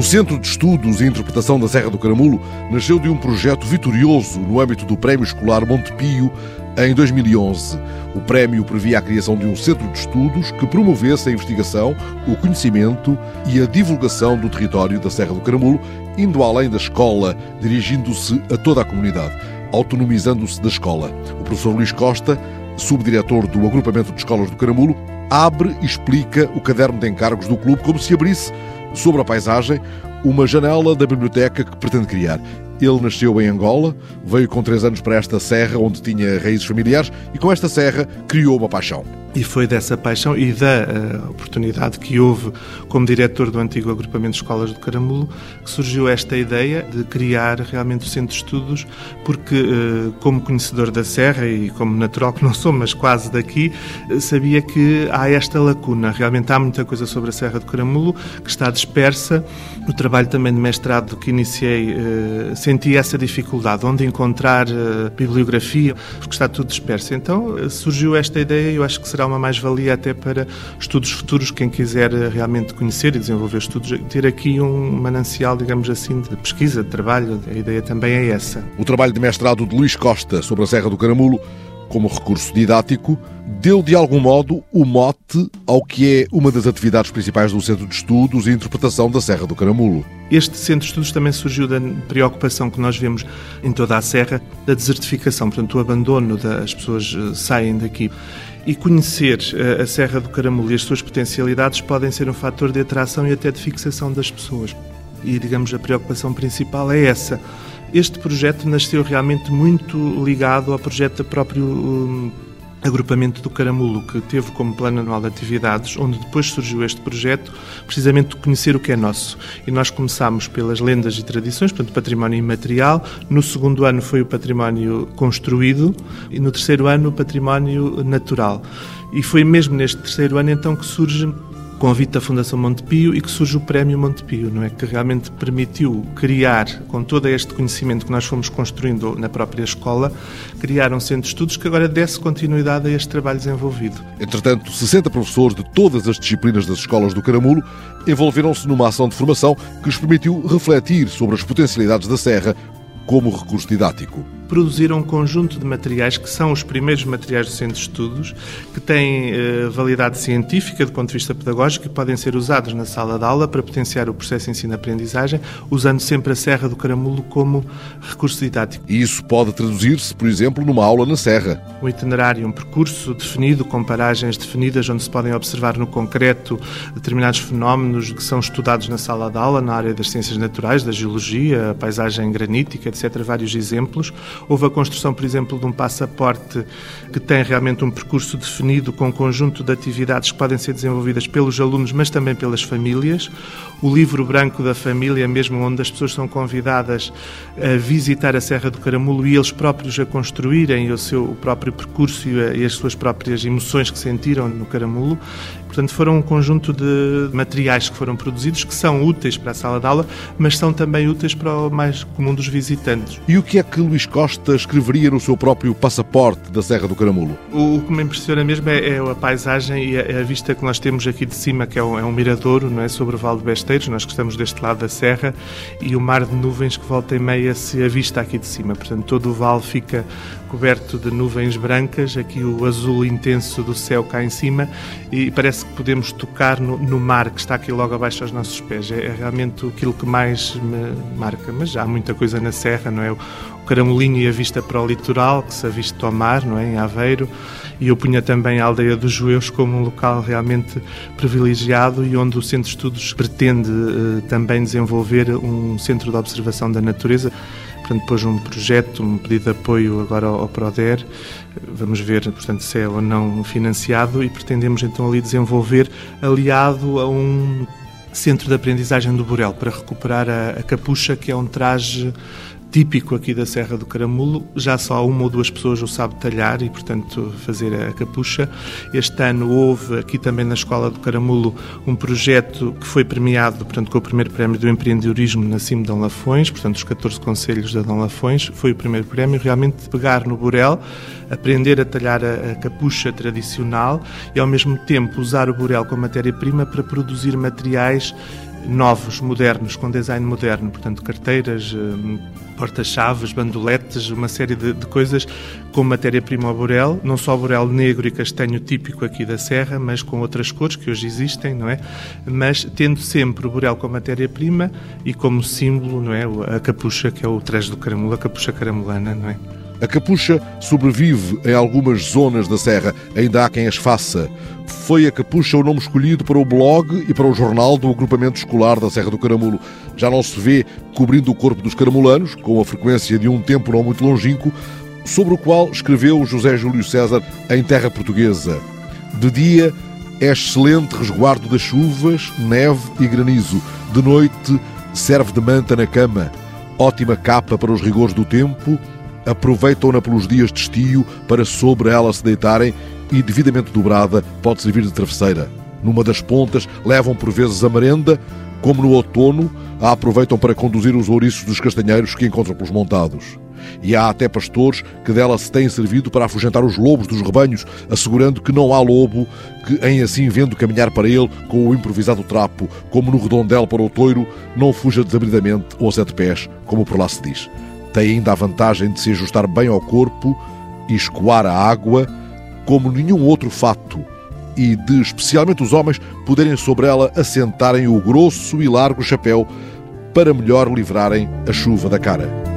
O Centro de Estudos e Interpretação da Serra do Caramulo nasceu de um projeto vitorioso no âmbito do Prémio Escolar Montepio em 2011. O prémio previa a criação de um centro de estudos que promovesse a investigação, o conhecimento e a divulgação do território da Serra do Caramulo, indo além da escola, dirigindo-se a toda a comunidade, autonomizando-se da escola. O professor Luís Costa, subdiretor do Agrupamento de Escolas do Caramulo, abre e explica o caderno de encargos do clube como se abrisse sobre a paisagem, uma janela da biblioteca que pretende criar. Ele nasceu em Angola, veio com três anos para esta serra, onde tinha raízes familiares, e com esta serra criou uma paixão. E foi dessa paixão e da uh, oportunidade que houve como diretor do antigo agrupamento de escolas do Caramulo que surgiu esta ideia de criar realmente o centro de estudos, porque, uh, como conhecedor da Serra e como natural que não sou, mas quase daqui, uh, sabia que há esta lacuna. Realmente há muita coisa sobre a Serra do Caramulo que está dispersa. No trabalho também de mestrado que iniciei, senti essa dificuldade, onde encontrar bibliografia, porque está tudo disperso. Então surgiu esta ideia e eu acho que será será uma mais-valia até para estudos futuros, quem quiser realmente conhecer e desenvolver estudos, ter aqui um manancial, digamos assim, de pesquisa, de trabalho. A ideia também é essa. O trabalho de mestrado de Luís Costa sobre a Serra do Caramulo como recurso didático, deu de algum modo o mote ao que é uma das atividades principais do Centro de Estudos e Interpretação da Serra do Caramulo. Este Centro de Estudos também surgiu da preocupação que nós vemos em toda a Serra da desertificação, portanto, o abandono das pessoas eh, saem daqui. E conhecer eh, a Serra do Caramulo e as suas potencialidades podem ser um fator de atração e até de fixação das pessoas. E, digamos, a preocupação principal é essa este projeto nasceu realmente muito ligado ao projeto do próprio um, agrupamento do Caramulo, que teve como plano anual de atividades, onde depois surgiu este projeto, precisamente conhecer o que é nosso. E nós começámos pelas lendas e tradições, portanto, património imaterial. No segundo ano foi o património construído e no terceiro ano o património natural. E foi mesmo neste terceiro ano então que surge convite da Fundação Montepio e que surge o Prémio Montepio, não é? Que realmente permitiu criar, com todo este conhecimento que nós fomos construindo na própria escola, criar um centro de estudos que agora desse continuidade a este trabalho desenvolvido. Entretanto, 60 professores de todas as disciplinas das escolas do Caramulo envolveram-se numa ação de formação que lhes permitiu refletir sobre as potencialidades da Serra como recurso didático produziram um conjunto de materiais que são os primeiros materiais do Centro de Estudos, que têm eh, validade científica do ponto de vista pedagógico e podem ser usados na sala de aula para potenciar o processo de ensino-aprendizagem, usando sempre a Serra do Caramulo como recurso didático. E isso pode traduzir-se, por exemplo, numa aula na Serra. Um itinerário, um percurso definido, com paragens definidas, onde se podem observar no concreto determinados fenómenos que são estudados na sala de aula, na área das ciências naturais, da geologia, a paisagem granítica, etc. Vários exemplos Houve a construção, por exemplo, de um passaporte que tem realmente um percurso definido com um conjunto de atividades que podem ser desenvolvidas pelos alunos, mas também pelas famílias. O livro branco da família, mesmo onde as pessoas são convidadas a visitar a Serra do Caramulo e eles próprios a construírem o seu próprio percurso e as suas próprias emoções que sentiram no Caramulo. Portanto, foram um conjunto de materiais que foram produzidos que são úteis para a sala de aula, mas são também úteis para o mais comum dos visitantes. E o que é que Luís Costa escreveria no seu próprio passaporte da Serra do Caramulo? O, que me impressiona mesmo é, é a paisagem e a, a, vista que nós temos aqui de cima, que é um, é um miradouro, não é? Sobre o Vale de Besteiros, nós que estamos deste lado da serra, e o mar de nuvens que volta e meia se avista aqui de cima. Portanto, todo o vale fica coberto de nuvens brancas, aqui o azul intenso do céu cá em cima, e parece que podemos tocar no, no mar que está aqui logo abaixo aos nossos pés. É, é, realmente aquilo que mais me marca. Mas há muita coisa na serra, não é? O, caramolinho e a vista para o litoral, que se avista ao mar, não é? Em Aveiro. E eu punha também a aldeia dos Jueus como um local realmente privilegiado e onde o Centro de Estudos pretende uh, também desenvolver um centro de observação da natureza portanto, pôs um projeto, um pedido de apoio agora ao, PRODER, vamos ver, portanto, se é ou não financiado e pretendemos então ali desenvolver aliado a um centro de aprendizagem do Borel para recuperar a, a capucha, que é um traje típico aqui da Serra do Caramulo. Já só uma ou duas pessoas o sabe talhar e, portanto, fazer a capucha. Este ano houve aqui também na Escola do Caramulo um projeto que foi premiado, portanto, com o primeiro prémio do empreendedorismo na CIM Dom Lafões, portanto, os 14 conselhos da Dom Lafões. Foi o primeiro prémio, realmente, pegar no burel, aprender a talhar a, a capucha tradicional e, ao mesmo tempo, usar o burel como matéria-prima para produzir materiais novos, modernos, com design moderno, portanto, carteiras, hum, porta-chaves, bandoletes, uma série de, de coisas com matéria-prima ao burel, não só burel negro e castanho típico aqui da Serra, mas com outras cores que hoje existem, não é? Mas tendo sempre o burel como matéria-prima e como símbolo, não é? A capucha, que é o traje do caramulo, a capucha caramulana, não é? A capucha sobrevive em algumas zonas da Serra, ainda há quem as faça. Foi a capucha o nome escolhido para o blog e para o jornal do agrupamento escolar da Serra do Caramulo. Já não se vê cobrindo o corpo dos caramulanos, com a frequência de um tempo não muito longínquo, sobre o qual escreveu José Júlio César em terra portuguesa. De dia é excelente resguardo das chuvas, neve e granizo. De noite serve de manta na cama. Ótima capa para os rigores do tempo aproveitam-na pelos dias de estio para sobre ela se deitarem e, devidamente dobrada, pode servir de travesseira. Numa das pontas levam por vezes a merenda, como no outono, a aproveitam para conduzir os ouriços dos castanheiros que encontram pelos montados. E há até pastores que dela se têm servido para afugentar os lobos dos rebanhos, assegurando que não há lobo que, em assim vendo caminhar para ele com o improvisado trapo, como no redondel para o toiro, não fuja desabridamente ou a sete pés, como por lá se diz tem ainda a vantagem de se ajustar bem ao corpo e escoar a água como nenhum outro fato e de, especialmente os homens, poderem sobre ela assentarem o grosso e largo chapéu para melhor livrarem a chuva da cara.